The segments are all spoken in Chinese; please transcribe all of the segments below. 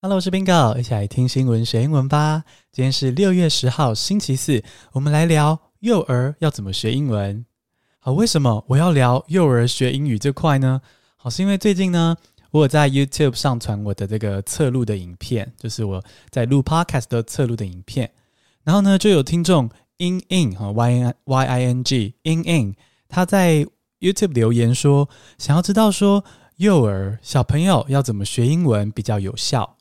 Hello，我是冰哥一起来听新闻学英文吧。今天是六月十号，星期四，我们来聊幼儿要怎么学英文。好，为什么我要聊幼儿学英语这块呢？好，是因为最近呢，我有在 YouTube 上传我的这个侧录的影片，就是我在录 Podcast 的侧录的影片。然后呢，就有听众 In In 哈 Y N Y I N G In In，他在 YouTube 留言说，想要知道说幼儿小朋友要怎么学英文比较有效。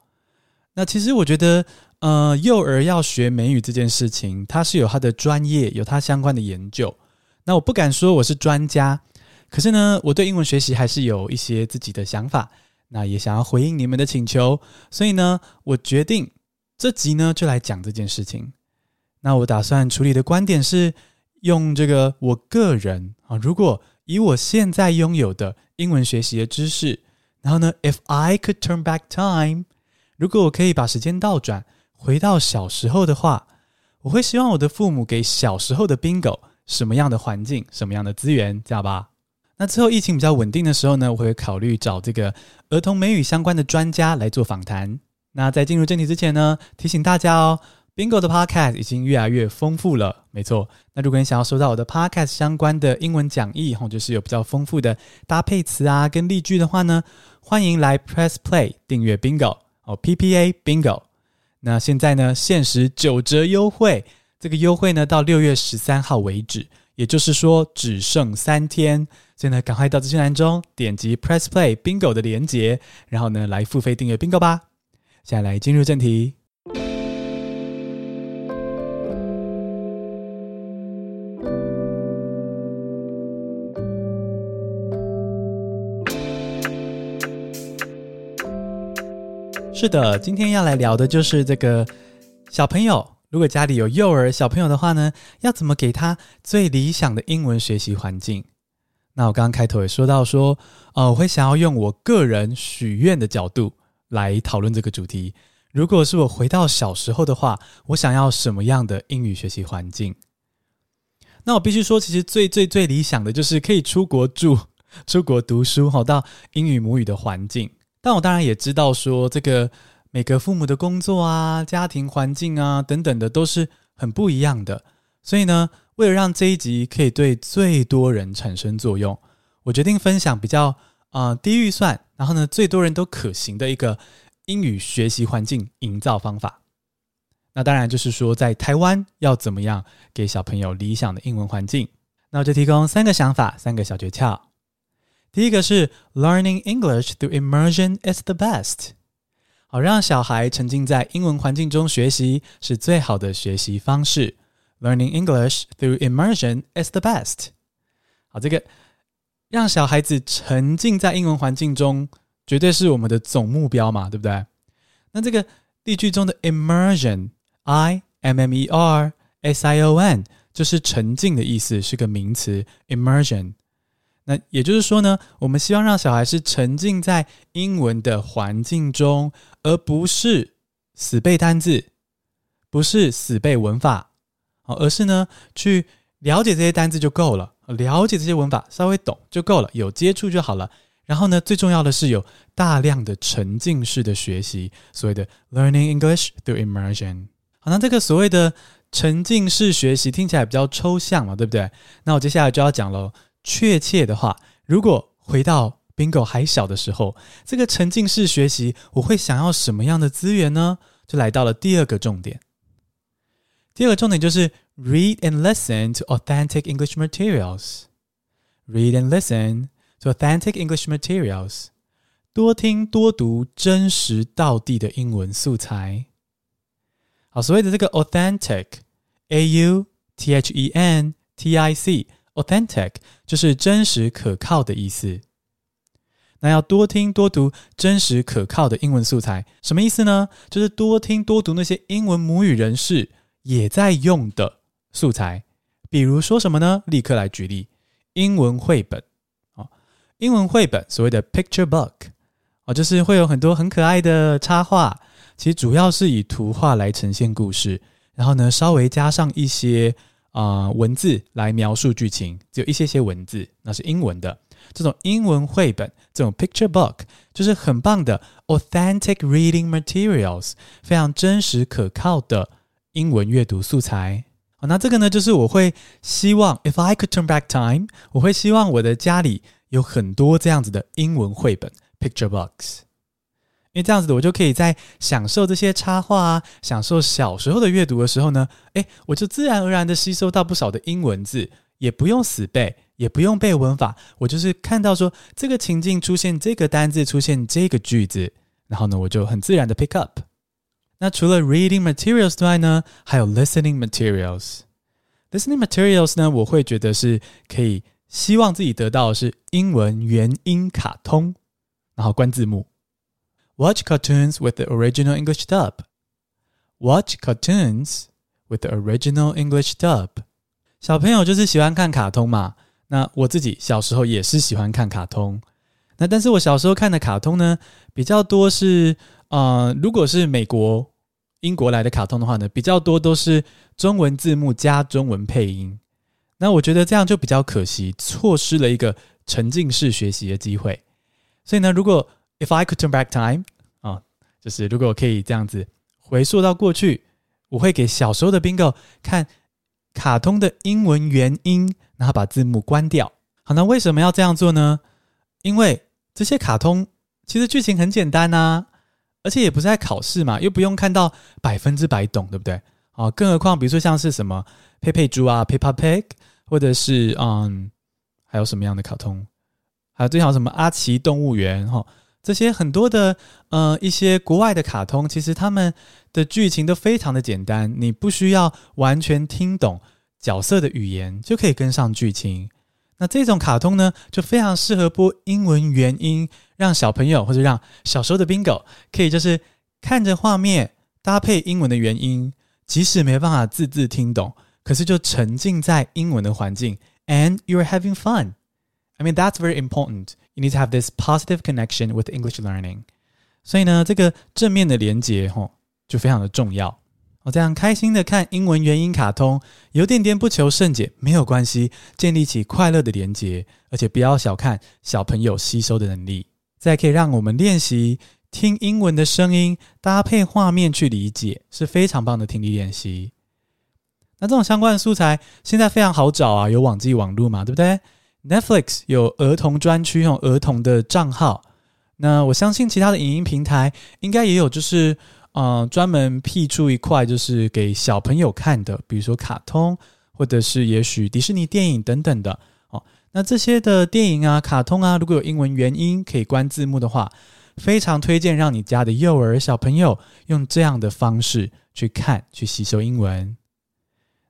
那其实我觉得，呃，幼儿要学美语这件事情，它是有它的专业，有它相关的研究。那我不敢说我是专家，可是呢，我对英文学习还是有一些自己的想法。那也想要回应你们的请求，所以呢，我决定这集呢就来讲这件事情。那我打算处理的观点是用这个我个人啊，如果以我现在拥有的英文学习的知识，然后呢，if I could turn back time。如果我可以把时间倒转，回到小时候的话，我会希望我的父母给小时候的 Bingo 什么样的环境、什么样的资源，知道吧？那之后疫情比较稳定的时候呢，我会考虑找这个儿童美语相关的专家来做访谈。那在进入正题之前呢，提醒大家哦，Bingo 的 Podcast 已经越来越丰富了，没错。那如果你想要收到我的 Podcast 相关的英文讲义，或者是有比较丰富的搭配词啊跟例句的话呢，欢迎来 Press Play 订阅 Bingo。哦，PPA Bingo，那现在呢，限时九折优惠，这个优惠呢到六月十三号为止，也就是说只剩三天，所以呢，赶快到资讯栏中点击 Press Play Bingo 的连接，然后呢来付费订阅 Bingo 吧。现在来进入正题。是的，今天要来聊的就是这个小朋友，如果家里有幼儿小朋友的话呢，要怎么给他最理想的英文学习环境？那我刚刚开头也说到说，呃，我会想要用我个人许愿的角度来讨论这个主题。如果是我回到小时候的话，我想要什么样的英语学习环境？那我必须说，其实最最最理想的就是可以出国住、出国读书，好到英语母语的环境。但我当然也知道，说这个每个父母的工作啊、家庭环境啊等等的都是很不一样的。所以呢，为了让这一集可以对最多人产生作用，我决定分享比较啊、低预算，然后呢最多人都可行的一个英语学习环境营造方法。那当然就是说，在台湾要怎么样给小朋友理想的英文环境？那我就提供三个想法，三个小诀窍。第一个是 Learning English through immersion is the best。好，让小孩沉浸在英文环境中学习是最好的学习方式。Learning English through immersion is the best。好，这个让小孩子沉浸在英文环境中，绝对是我们的总目标嘛，对不对？那这个例句中的 immersion，I M M E R S I O N，就是沉浸的意思，是个名词，immersion。那也就是说呢，我们希望让小孩是沉浸在英文的环境中，而不是死背单字，不是死背文法，而是呢去了解这些单字就够了，了解这些文法稍微懂就够了，有接触就好了。然后呢，最重要的是有大量的沉浸式的学习，所谓的 learning English through immersion。好，那这个所谓的沉浸式学习听起来比较抽象嘛，对不对？那我接下来就要讲喽。确切的话，如果回到 Bingo 还小的时候，这个沉浸式学习，我会想要什么样的资源呢？就来到了第二个重点。第二个重点就是 read and listen to authentic English materials。read and listen to authentic English materials。多听多读真实到地的英文素材。好，所谓的这个 authentic，a u t h e n t i c。Authentic 就是真实可靠的意思。那要多听多读真实可靠的英文素材，什么意思呢？就是多听多读那些英文母语人士也在用的素材。比如说什么呢？立刻来举例：英文绘本啊，英文绘本所谓的 picture book 啊，就是会有很多很可爱的插画，其实主要是以图画来呈现故事，然后呢，稍微加上一些。啊、文字来描述剧情，只有一些些文字，那是英文的。这种英文绘本，这种 picture book，就是很棒的 authentic reading materials，非常真实可靠的英文阅读素材。好，那这个呢，就是我会希望，if I could turn back time，我会希望我的家里有很多这样子的英文绘本 picture books，因为这样子的，我就可以在享受这些插画啊，享受小时候的阅读的时候呢，诶，我就自然而然的吸收到不少的英文字，也不用死背。也不用背文法，我就是看到说这个情境出现这个单字，出现这个句子，然后呢，我就很自然的 pick up。那除了 reading materials 之外呢，还有 listening materials。listening materials 呢，我会觉得是可以希望自己得到的是英文原音卡通，然后关字幕。Watch cartoons with the original English dub. Watch cartoons with the original English dub. 小朋友就是喜欢看卡通嘛。那我自己小时候也是喜欢看卡通，那但是我小时候看的卡通呢，比较多是，呃，如果是美国、英国来的卡通的话呢，比较多都是中文字幕加中文配音。那我觉得这样就比较可惜，错失了一个沉浸式学习的机会。所以呢，如果 if I could turn back time 啊，就是如果我可以这样子回溯到过去，我会给小时候的 Bingo 看卡通的英文原音。然后把字幕关掉。好，那为什么要这样做呢？因为这些卡通其实剧情很简单呐，而且也不是在考试嘛，又不用看到百分之百懂，对不对？啊，更何况比如说像是什么佩佩猪啊，Peppa Pig，或者是嗯，还有什么样的卡通？还有最好什么阿奇动物园哈，这些很多的呃一些国外的卡通，其实他们的剧情都非常的简单，你不需要完全听懂。角色的语言就可以跟上剧情，那这种卡通呢，就非常适合播英文原音，让小朋友或者让小时候的 Bingo 可以就是看着画面搭配英文的原音，即使没办法字字听懂，可是就沉浸在英文的环境，and you're having fun. I mean that's very important. You need to have this positive connection with English learning. 所以呢，这个正面的连接吼就非常的重要。我这样开心的看英文原音卡通，有点点不求甚解，没有关系，建立起快乐的连接，而且不要小看小朋友吸收的能力。再可以让我们练习听英文的声音，搭配画面去理解，是非常棒的听力练习。那这种相关的素材现在非常好找啊，有网际网路嘛，对不对？Netflix 有儿童专区，用儿童的账号。那我相信其他的影音平台应该也有，就是。嗯、专门辟出一块就是给小朋友看的，比如说卡通，或者是也许迪士尼电影等等的哦。那这些的电影啊、卡通啊，如果有英文原音可以关字幕的话，非常推荐让你家的幼儿小朋友用这样的方式去看、去吸收英文。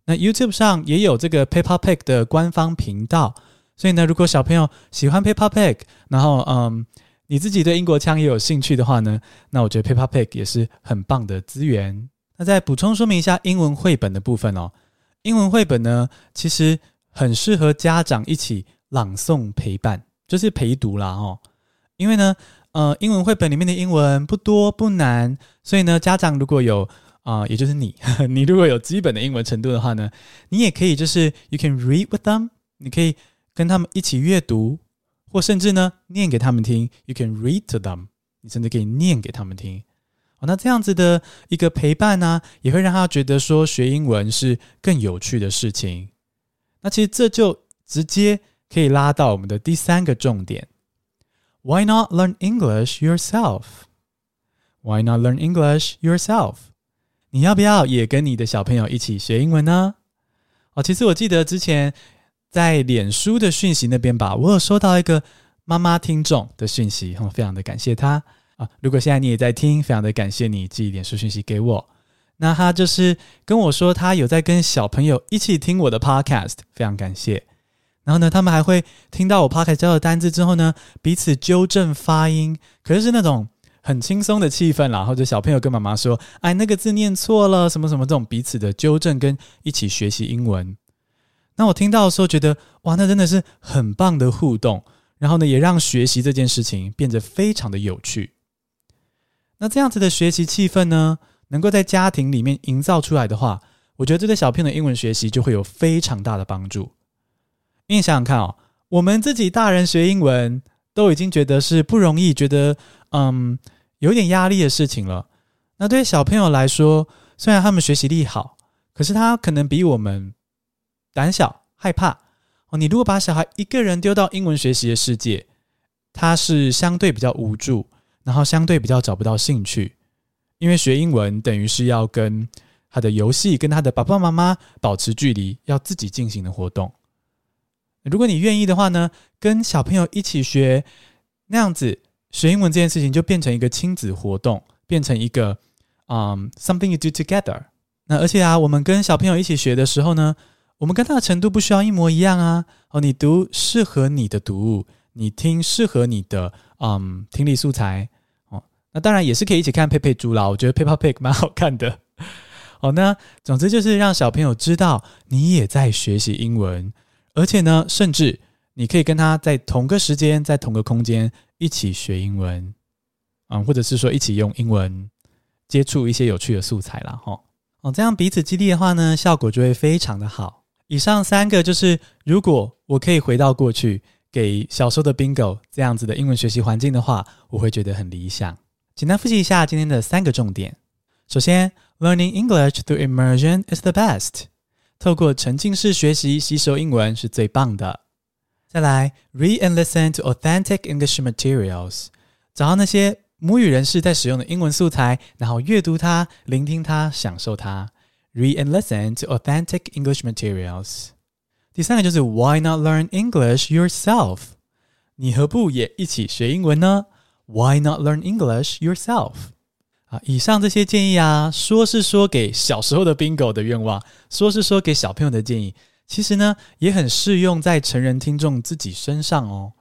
那 YouTube 上也有这个 Peppa Pig 的官方频道，所以呢，如果小朋友喜欢 Peppa Pig，然后嗯。你自己对英国腔也有兴趣的话呢，那我觉得 Peppa Pig 也是很棒的资源。那再补充说明一下英文绘本的部分哦。英文绘本呢，其实很适合家长一起朗诵陪伴，就是陪读啦哦。因为呢，呃，英文绘本里面的英文不多不难，所以呢，家长如果有啊、也就是你，你如果有基本的英文程度的话呢，你也可以就是 You can read with them，你可以跟他们一起阅读。或甚至呢，念给他们听，You can read to them。你甚至可以念给他们听。哦，那这样子的一个陪伴呢，也会让他觉得说学英文是更有趣的事情。那其实这就直接可以拉到我们的第三个重点：Why not learn English yourself？Why not learn English yourself？你要不要也跟你的小朋友一起学英文呢？哦，其实我记得之前。在脸书的讯息那边吧，我有收到一个妈妈听众的讯息，我非常的感谢她啊！如果现在你也在听，非常的感谢你寄脸书讯息给我。那她就是跟我说，她有在跟小朋友一起听我的 podcast，非常感谢。然后呢，他们还会听到我 podcast 教的单字之后呢，彼此纠正发音，可是是那种很轻松的气氛啦。或者小朋友跟妈妈说：“哎，那个字念错了，什么什么。”这种彼此的纠正跟一起学习英文。那我听到的时候觉得，哇，那真的是很棒的互动，然后呢，也让学习这件事情变得非常的有趣。那这样子的学习气氛呢，能够在家庭里面营造出来的话，我觉得这对小朋友的英文学习就会有非常大的帮助。因为想想看哦，我们自己大人学英文都已经觉得是不容易，觉得嗯有点压力的事情了。那对小朋友来说，虽然他们学习力好，可是他可能比我们胆小害怕哦。你如果把小孩一个人丢到英文学习的世界，他是相对比较无助，然后相对比较找不到兴趣，因为学英文等于是要跟他的游戏跟他的爸爸妈妈保持距离，要自己进行的活动。如果你愿意的话呢，跟小朋友一起学，那样子学英文这件事情就变成一个亲子活动，变成一个嗯、something you do together。那而且啊，我们跟小朋友一起学的时候呢，我们跟他的程度不需要一模一样啊。哦，你读适合你的读物，你听适合你的嗯、听力素材哦。那当然也是可以一起看佩佩猪啦，我觉得 Peppa Pig 蛮好看的。哦，那总之就是让小朋友知道你也在学习英文。而且呢，甚至你可以跟他在同个时间、在同个空间一起学英文，嗯，或者是说一起用英文接触一些有趣的素材啦。哈。哦，这样彼此激励的话呢，效果就会非常的好。以上三个就是，如果我可以回到过去，给小时候的 Bingo 这样子的英文学习环境的话，我会觉得很理想。简单复习一下今天的三个重点。首先，Learning English through immersion is the best。透过沉浸式学习吸收英文是最棒的。再来，read and listen to authentic English materials，找到那些母语人士在使用的英文素材，然后阅读它、聆听它、享受它。Read and listen to authentic English materials。第三个就是 Why not learn English yourself？你何不也一起学英文呢？Why not learn English yourself？啊，以上这些建议啊，说是说给小时候的 Bingo 的愿望，说是说给小朋友的建议，其实呢，也很适用在成人听众自己身上哦。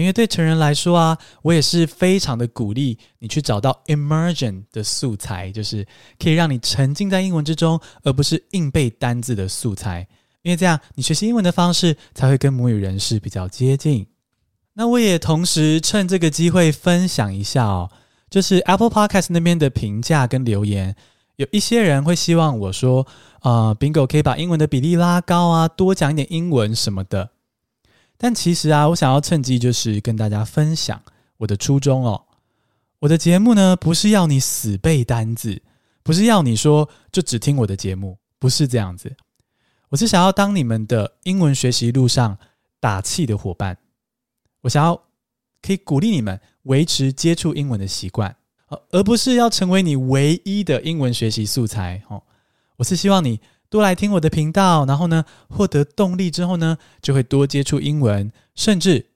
因为对成人来说啊，我也是非常的鼓励你去找到 immersion 的素材，就是可以让你沉浸在英文之中，而不是硬背单字的素材。因为这样，你学习英文的方式才会跟母语人士比较接近。那我也同时趁这个机会分享一下哦。就是 Apple Podcast 那边的评价跟留言，有一些人会希望我说，呃，Bingo 可以把英文的比例拉高啊，多讲一点英文什么的。但其实啊，我想要趁机就是跟大家分享我的初衷哦。我的节目呢，不是要你死背单字，不是要你说就只听我的节目，不是这样子。我是想要当你们的英文学习路上打气的伙伴，我想要。可以鼓励你们维持接触英文的习惯，而不是要成为你唯一的英文学习素材。哦，我是希望你多来听我的频道，然后呢，获得动力之后呢，就会多接触英文，甚至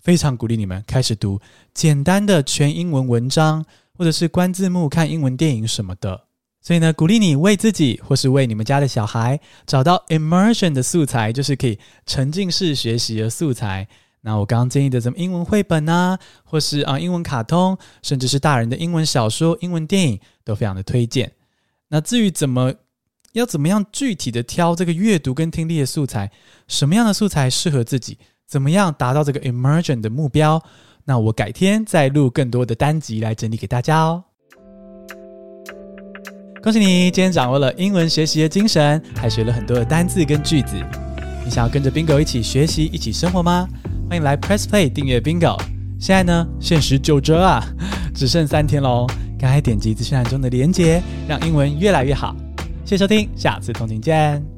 非常鼓励你们开始读简单的全英文文章，或者是关字幕看英文电影什么的。所以呢，鼓励你为自己或是为你们家的小孩找到 immersion 的素材，就是可以沉浸式学习的素材。那我刚刚建议的什么英文绘本啊，或是啊英文卡通，甚至是大人的英文小说、英文电影，都非常的推荐。那至于怎么要怎么样具体的挑这个阅读跟听力的素材，什么样的素材适合自己，怎么样达到这个 immersion 的目标，那我改天再录更多的单集来整理给大家哦。恭喜你，今天掌握了英文学习的精神，还学了很多的单字跟句子。你想要跟着 Bingo 一起学习、一起生活吗？欢迎来 Press Play 订阅 Bingo。现在呢，限时九折啊，只剩三天喽！赶快点击资讯栏中的链接，让英文越来越好。谢谢收听，下次同频见。